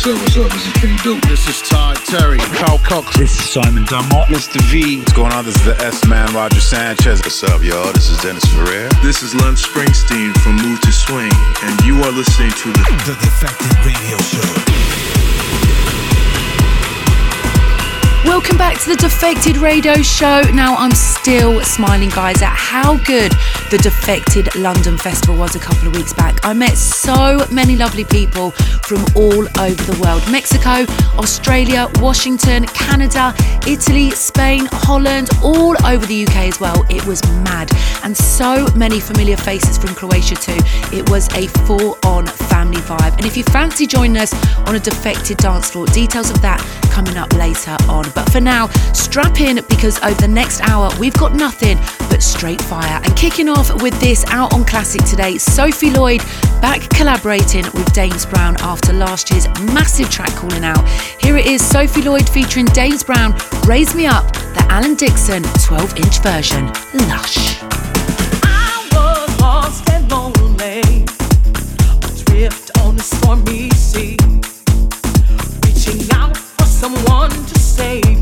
What's up, what's up? This is Kenny Dope. This is Todd Terry. Carl Cox. This is Simon Dunmore. Mr. V. What's going on? This is the S-Man, Roger Sanchez. What's up, y'all? This is Dennis Ferrer. This is Lem Springsteen from Mood II Swing, and you are listening to the, the Defected Radio Show. Welcome back to the Defected Radio Show. Now, I'm still smiling, guys, at how good the Defected London Festival was a couple of weeks back. I met so many lovely people from all over the world Mexico, Australia, Washington, Canada, Italy, Spain, Holland, all over the UK as well. It was mad. And so many familiar faces from Croatia, too. It was a full on family vibe. And if you fancy joining us on a Defected dance floor, details of that coming up later on. But for now, strap in because over the next hour, we've got nothing but straight fire. And kicking off with this out on Classic today, Sophie Lloyd back collaborating with Dames Brown after last year's massive track calling out. Here it is Sophie Lloyd featuring Dames Brown, Raise Me Up, the Alan Dixon 12 inch version. Lush. Stormy sea, reaching out for someone to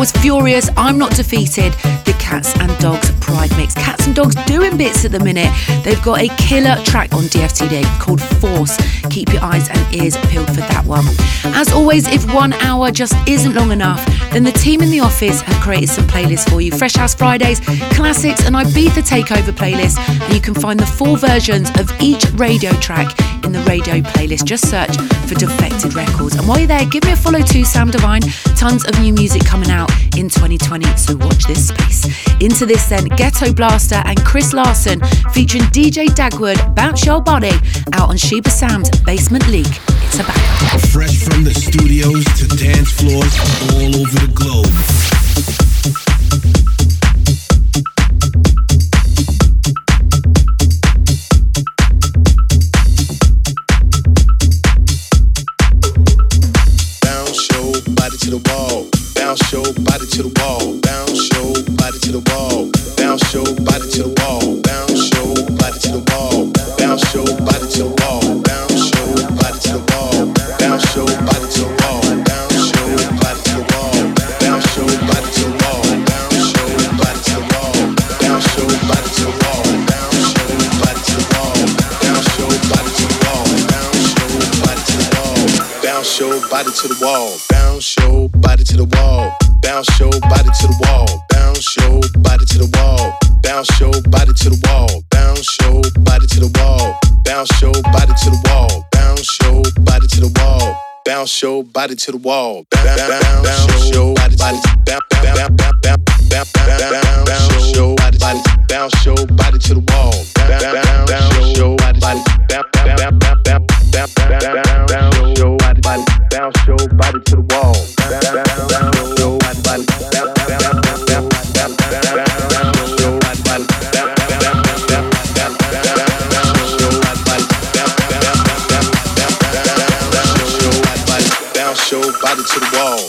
was Furious, I'm Not Defeated, the Cats and Dogs Pride Mix. Cats and Dogs doing bits at the minute. They've got a killer track on DFTD called Force. Keep your eyes and ears peeled for that one. As always, if one hour just isn't long enough, then the team in the office have created some playlists for you. Fresh House Fridays, Classics, and Ibiza Takeover playlist. And you can find the full versions of each radio track in the radio playlist. Just search for Defected Records. And while you're there, give me a follow too, Sam Divine. Tons of new music coming out in 2020, so watch this space. Into this then, Ghetto Blaster and Chris Larson featuring DJ Dagwood, Bounce Your Body, out on Shiba San's Basement Leak. It's a battle. Fresh from the studios to dance floors all over the globe. the wall, bounce your body to the wall, bounce your body to the wall, bounce your body to the wall, bounce your body to the wall, bounce your body to the wall, bounce your body to the wall, bounce your body to the wall, bounce your body to the wall, bounce your body to the wall, bounce your body to the wall, bounce your body to the wall, bounce your body to the wall, bounce your body to the wall, bounce your body to the wall, bounce your body to the wall. Bounce your body to the wall. Bounce your body to the wall. Bounce your body to the wall. Bounce your body to the wall. Bounce your body to the wall. Bounce your body to the wall. Bounce your body to the wall. Bounce your body to the wall. Bounce your body to the wall. Bounce your body to the wall. Bounce your body to the wall. to the wall.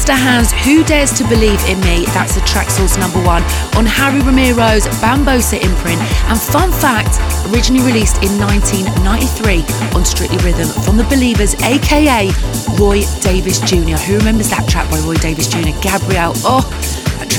And Plaster Hands, Who Dares to Believe in Me? That's the track source number one on Harry Romero's Bambossa imprint. And fun fact, originally released in 1993 on Strictly Rhythm from the Believers, aka Roy Davis Jr. Who remembers that track by Roy Davis Jr.? Gabrielle. Oh,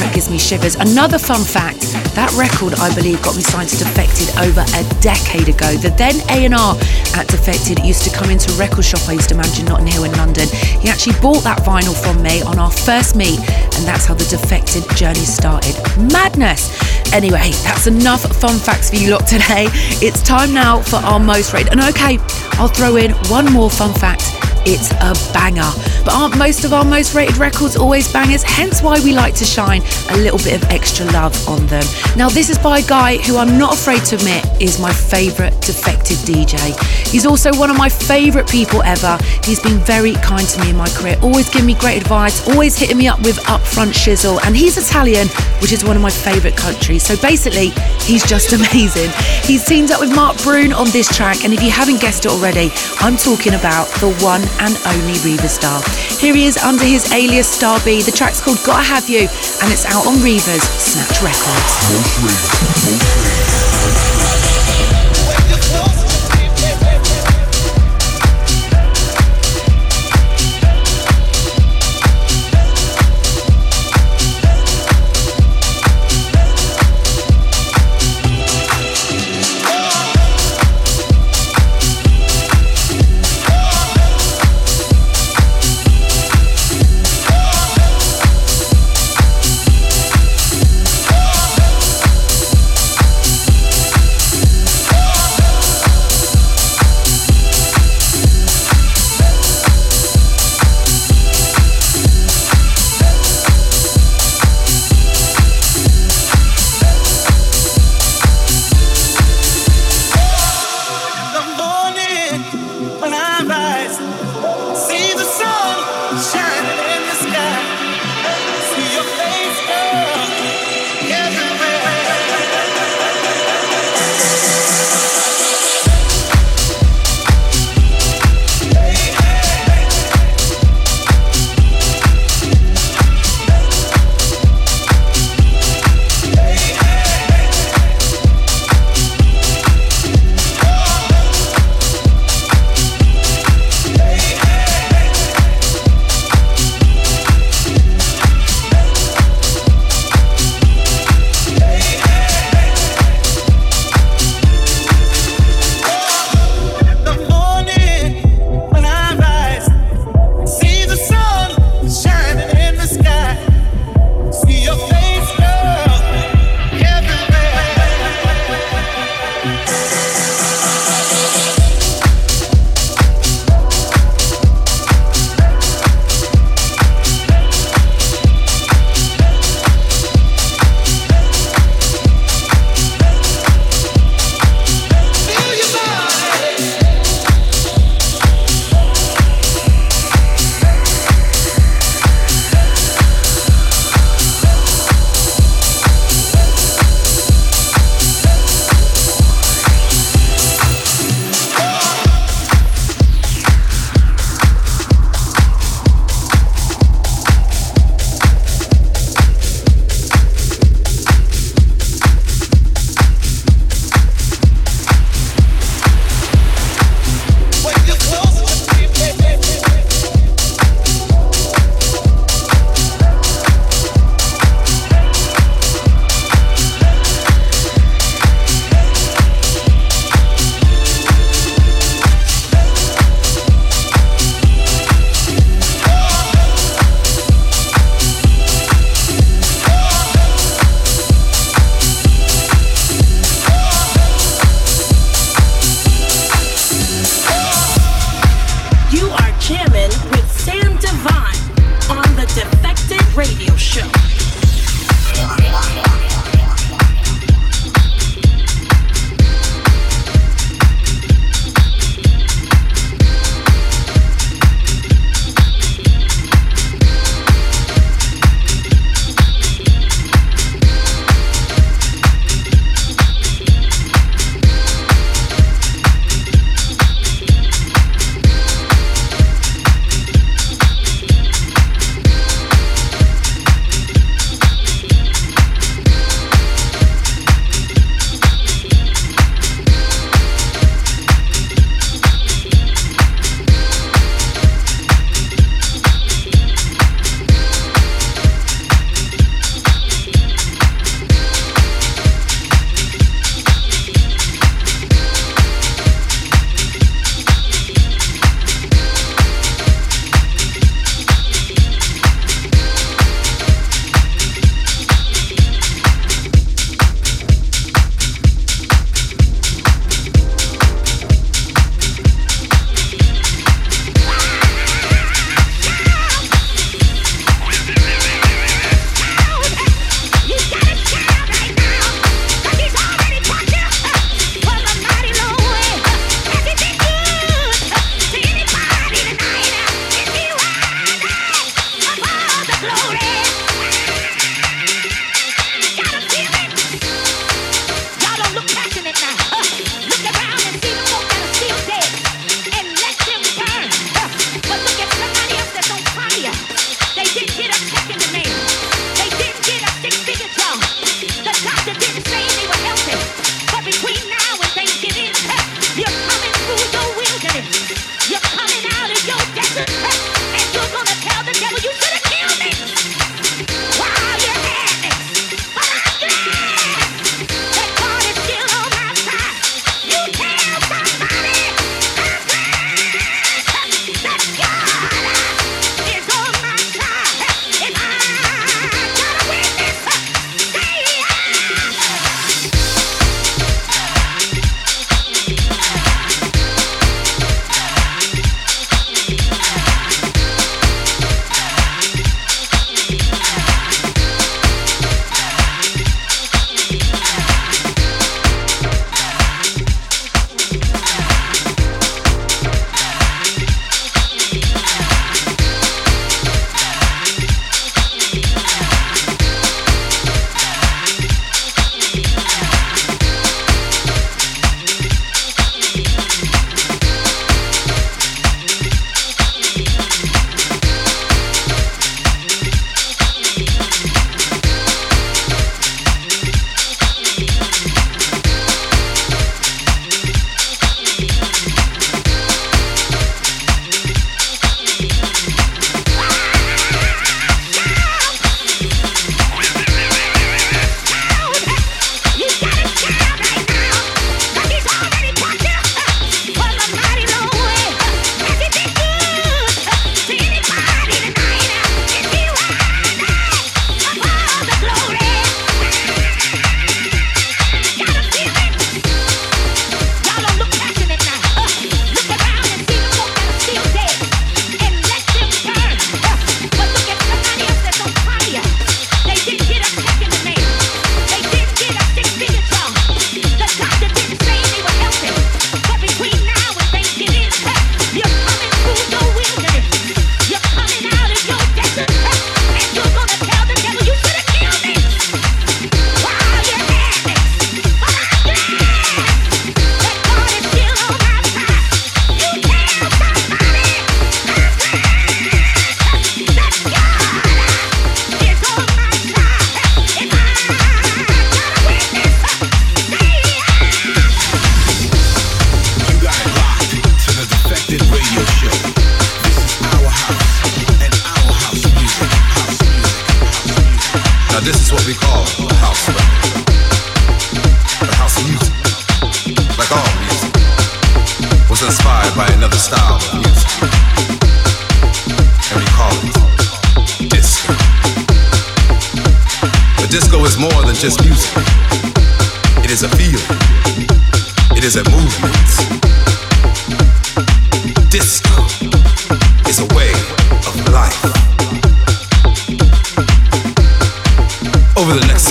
track gives me shivers. Another fun fact, that record I believe got me signed to Defected over a decade ago. The then A&R at Defected used to come into a record shop I used to manage in Notting Hill in London. He actually bought that vinyl from me on our first meet and that's how the Defected journey started. Madness! Anyway, that's enough fun facts for you lot today. It's time now for our most rated. And okay, I'll throw in one more fun fact it's a banger. But aren't most of our most rated records always bangers? Hence why we like to shine a little bit of extra love on them. Now, this is by a guy who I'm not afraid to admit is my favourite defected DJ. He's also one of my favourite people ever. He's been very kind to me in my career, always giving me great advice, always hitting me up with upfront shizzle. And he's Italian, which is one of my favourite countries. So basically, he's just amazing. He's teamed up with Mark Broom on this track, and if you haven't guessed it already, I'm talking about the one and only Riva Starr. Here he is under his alias Star B. The track's called Gotta Have You, and it's out on Riva's Snatch Records.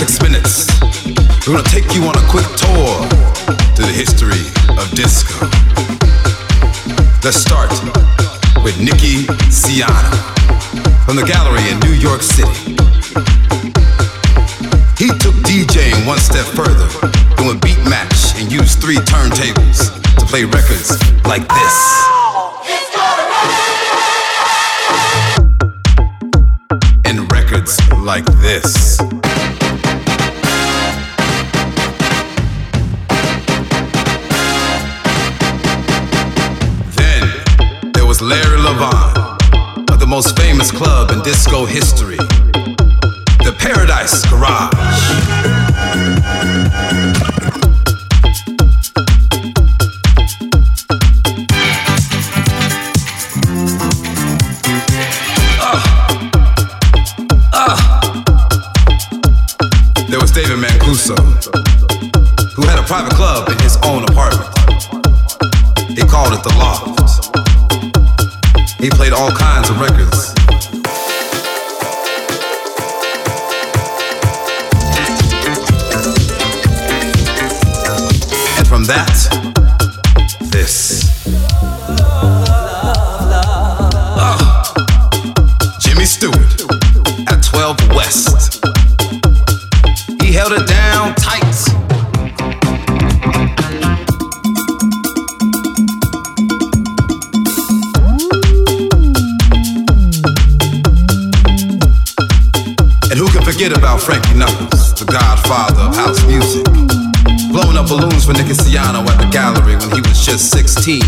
Six minutes, we're gonna take you on a quick tour to the history of disco. Let's start with Nicky Siano from the gallery in New York City. He took DJing one step further, doing beat match and used three turntables to play records like this. And records like this. Famous club in disco history,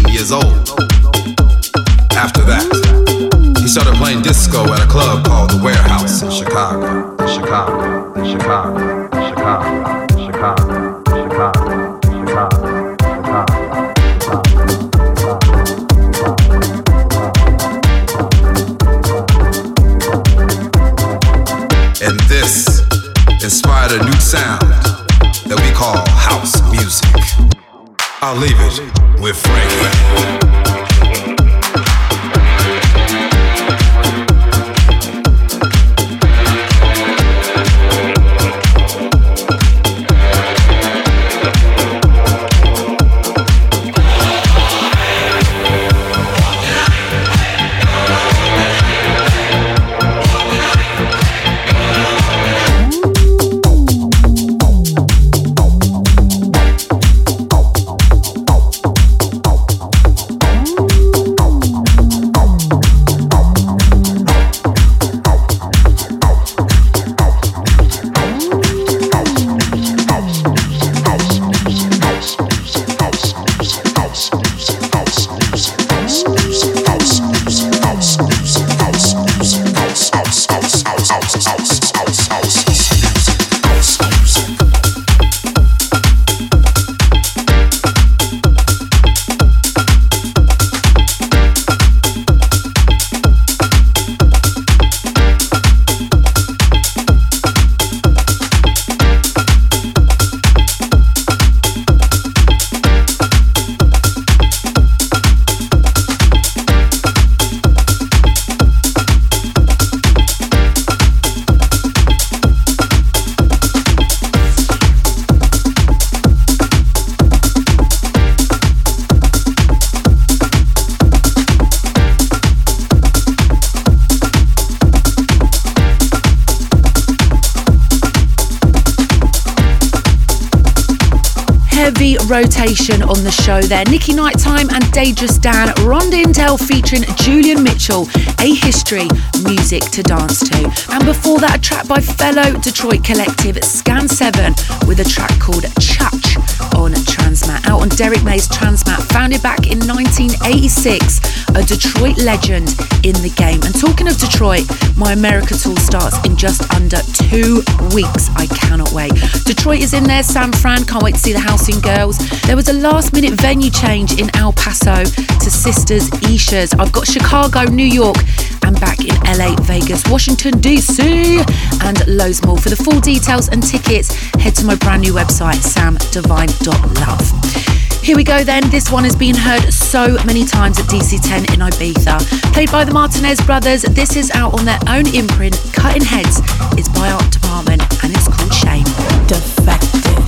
years old. After that, he started playing disco at a club called The Warehouse in Chicago. Chicago. Chicago. Chicago. Rotation on the show there. Nicky Nighttime and Dangerous Dan, Rondintel featuring Julian Mitchell, A History, music to dance to. And before that, a track by fellow Detroit collective Scan 7 with a track called Chach on Transmat, out on Derrick May's Transmat, founded back in 1986. A Detroit legend in the game. And talking of Detroit, my America tour starts in just under two weeks. I cannot wait. Detroit is in there, San Fran, can't wait to see the Housing Girls. There was a last minute venue change in El Paso to Sisters Isha's. I've got Chicago, New York, and back in LA, Vegas, Washington, DC, and loads more. For the full details and tickets, head to my brand new website, samdivine.love. Here we go then. This one has been heard so many times at DC10 in Ibiza. Played by the Martinez brothers, this is out on their own imprint, Cuttin' Headz. It's by Art Department and it's called Shame. Defected.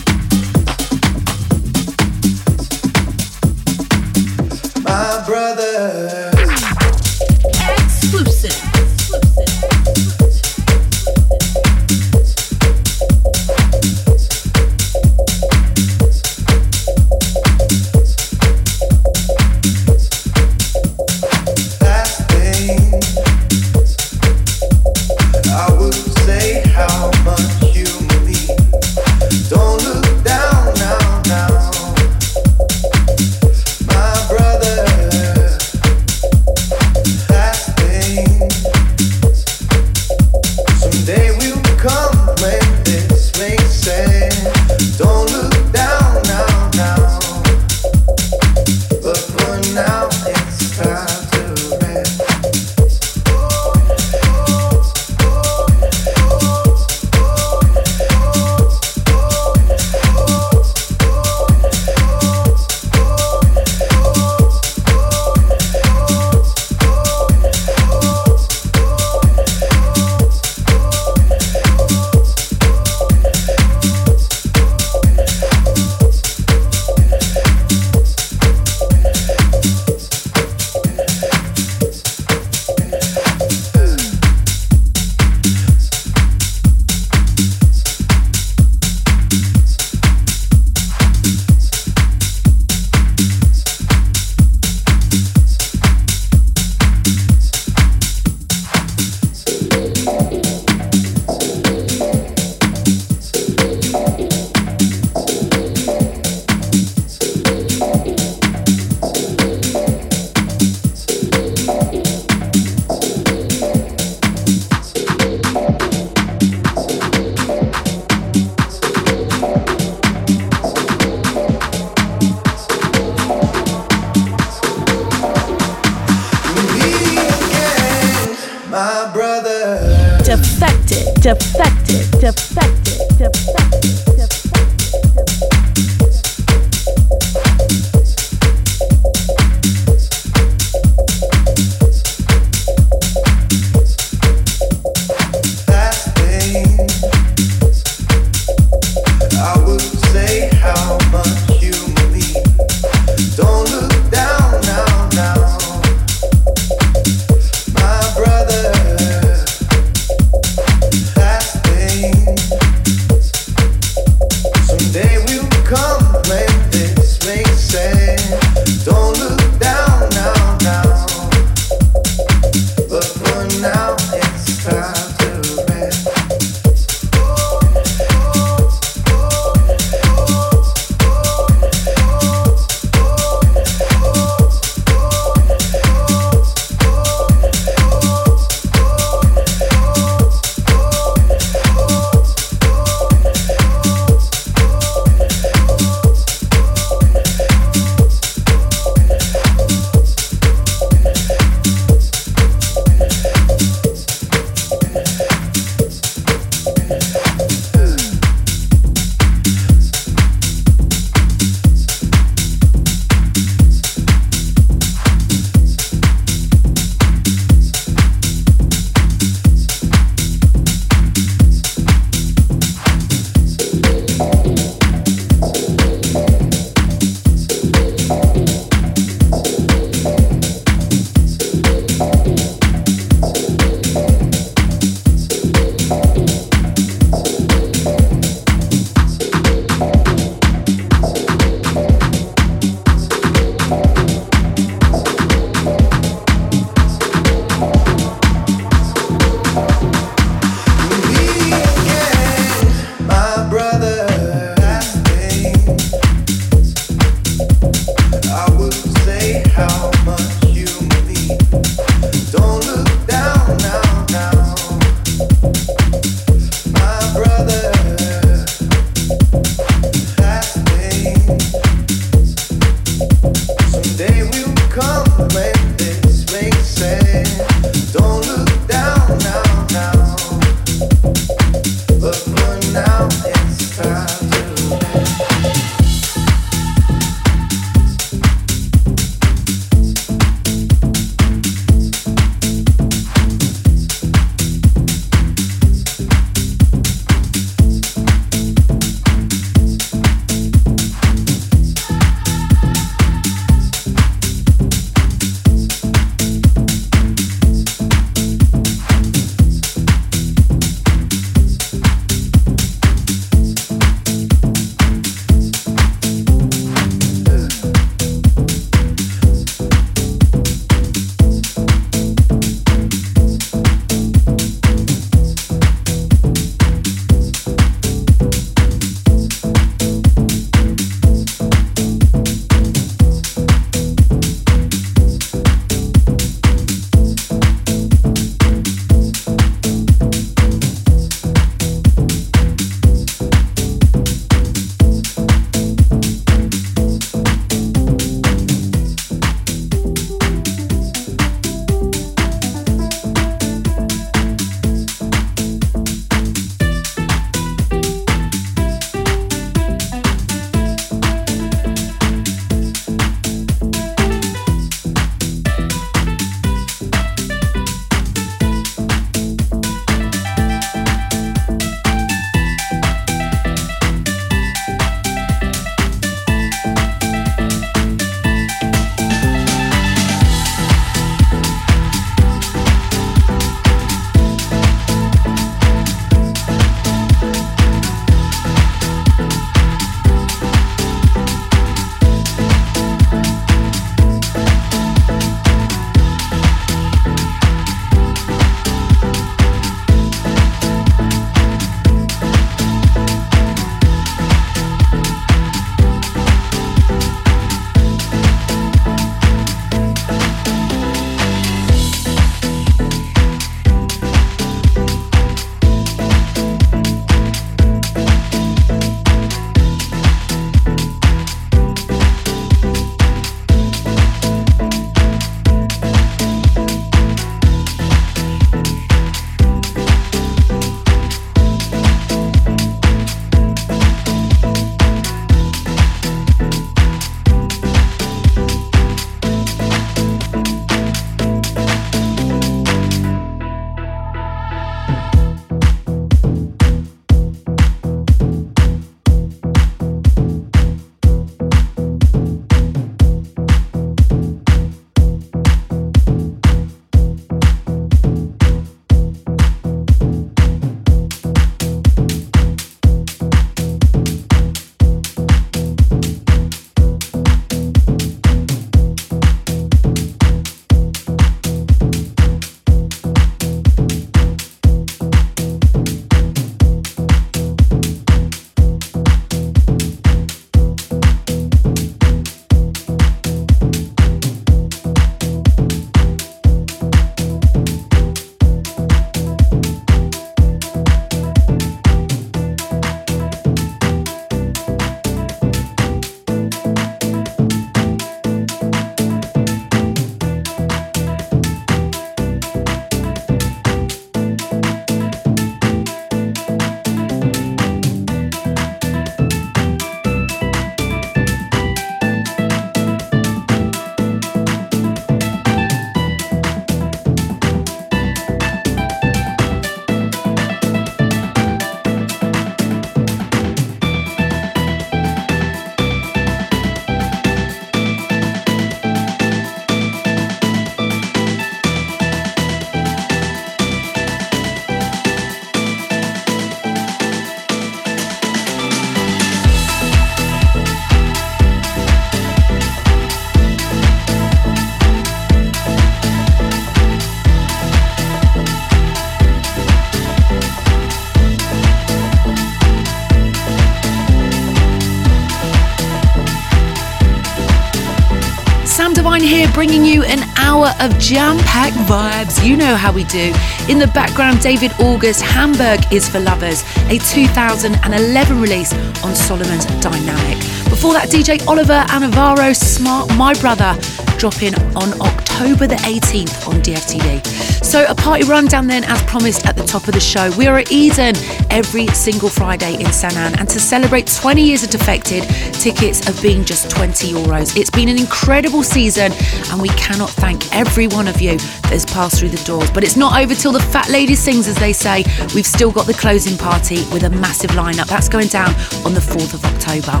Of jam packed vibes. You know how we do. In the background, David August, Hamburg is for Lovers, a 2011 release on Solomun's Diynamic. Before that, DJ Oliver and Navarro Smart, My Brother, dropping on October the 18th on DFTD. So, a party rundown then, as promised at the top of the show. We are at Eden every single Friday in San An, and to celebrate 20 years of Defected, tickets have been just 20 euros. It's been an incredible season, and we cannot thank every one of you that has passed through the doors. But it's not over till the fat lady sings, as they say. We've still got the closing party with a massive lineup. That's going down on the 4th of October.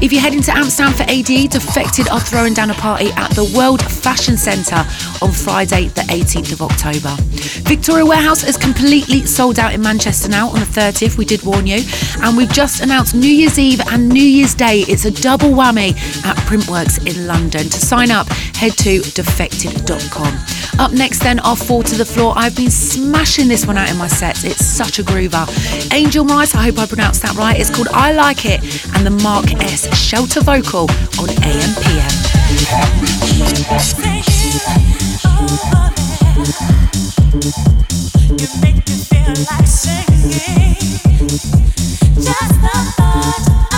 If you're heading to Amsterdam for AD, Defected are throwing down a party at the World Fashion Centre on Friday, the 18th of October. Victoria Warehouse is completely sold out in Manchester now on the 30th. We did warn you. And we've just announced New Year's Eve and New Year's Day. It's a double whammy at Printworks in London. To sign up, head to defected.com. Up next, then, our Fall to the Floor. I've been smashing this one out in my sets. It's such a groover. Angel Rice, I hope I pronounced that right. It's called I Like It, and the Mark S. Shelter vocal on AMPM. Like singing. Just the thought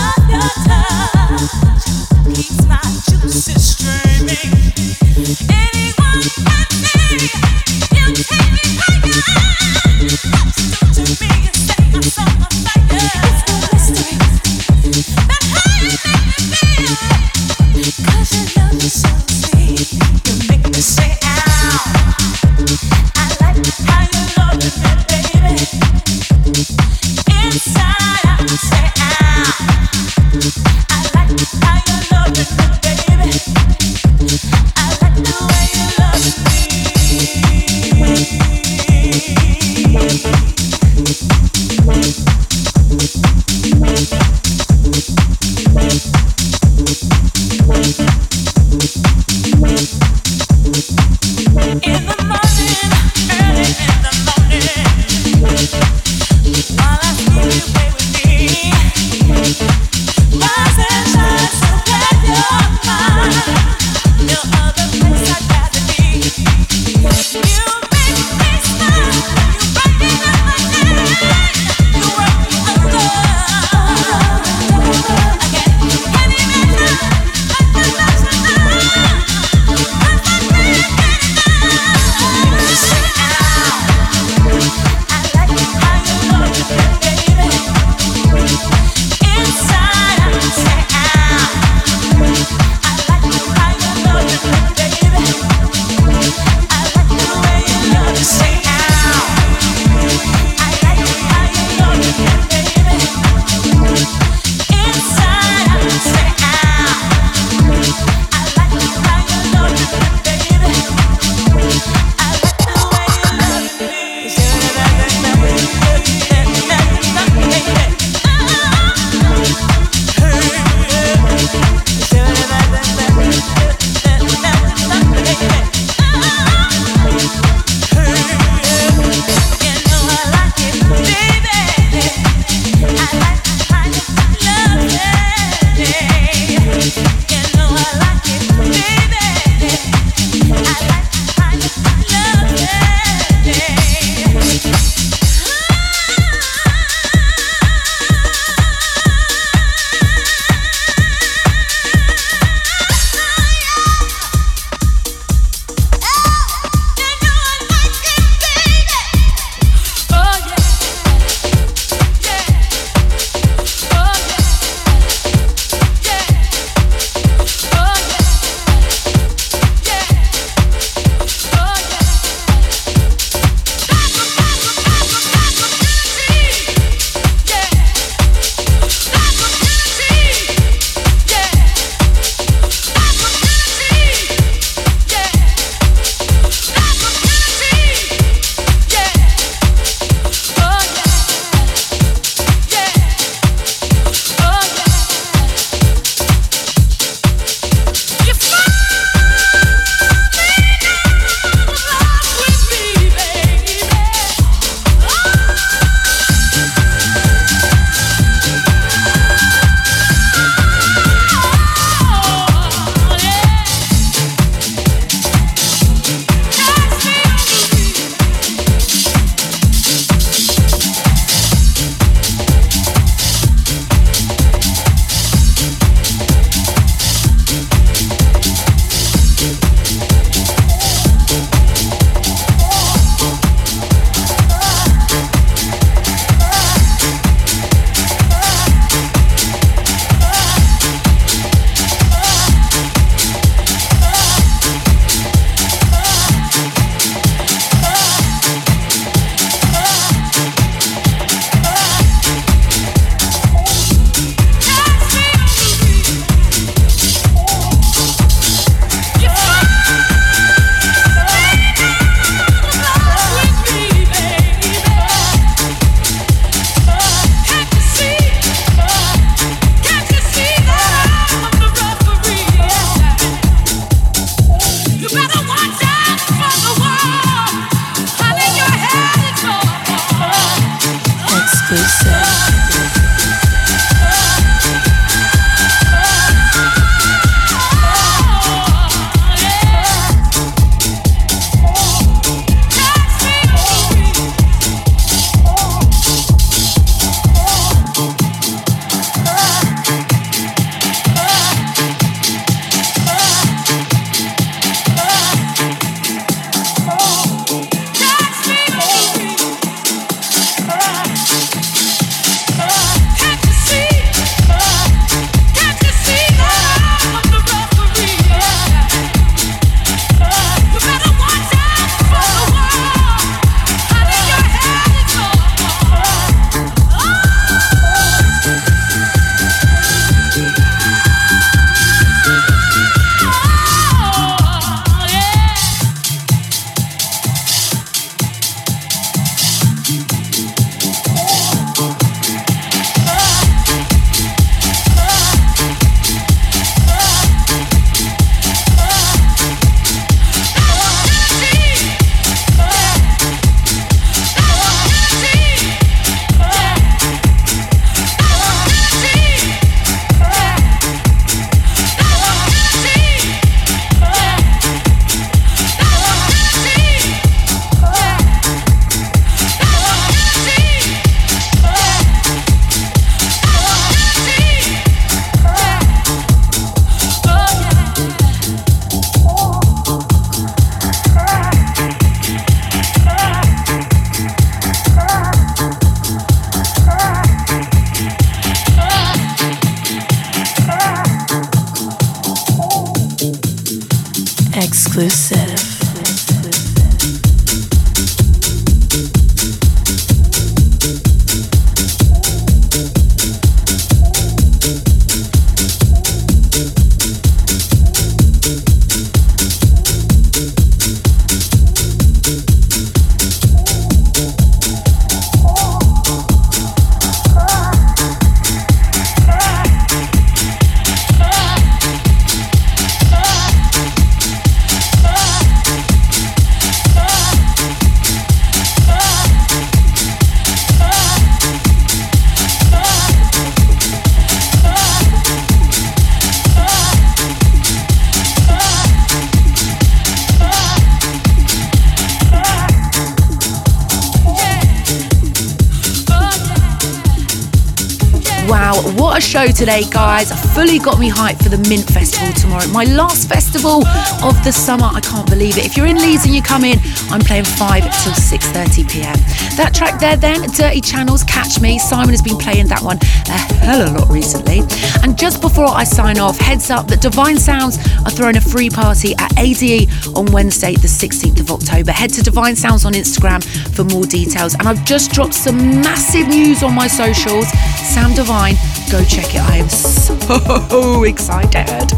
show today, guys. Fully got me hyped for the Mint Festival tomorrow. My last festival of the summer. I can't believe it. If you're in Leeds and you come in, I'm playing 5 till 6.30 p.m. That track there then, Dirty Channels, Catch Me. Simon has been playing that one a hell of a lot recently. And just before I sign off, heads up that Divine Sounds are throwing a free party at ADE on Wednesday, the 16th of October. Head to Divine Sounds on Instagram for more details. And I've just dropped some massive news on my socials. Sam Divine, go check it. I am so excited.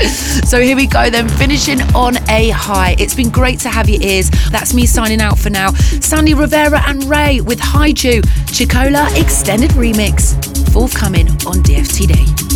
So here we go then, finishing on a high. It's been great to have your ears. That's me signing out for now. Sandy Rivera and Ray with Haiju Chicola Extended Remix, forthcoming on DFTD.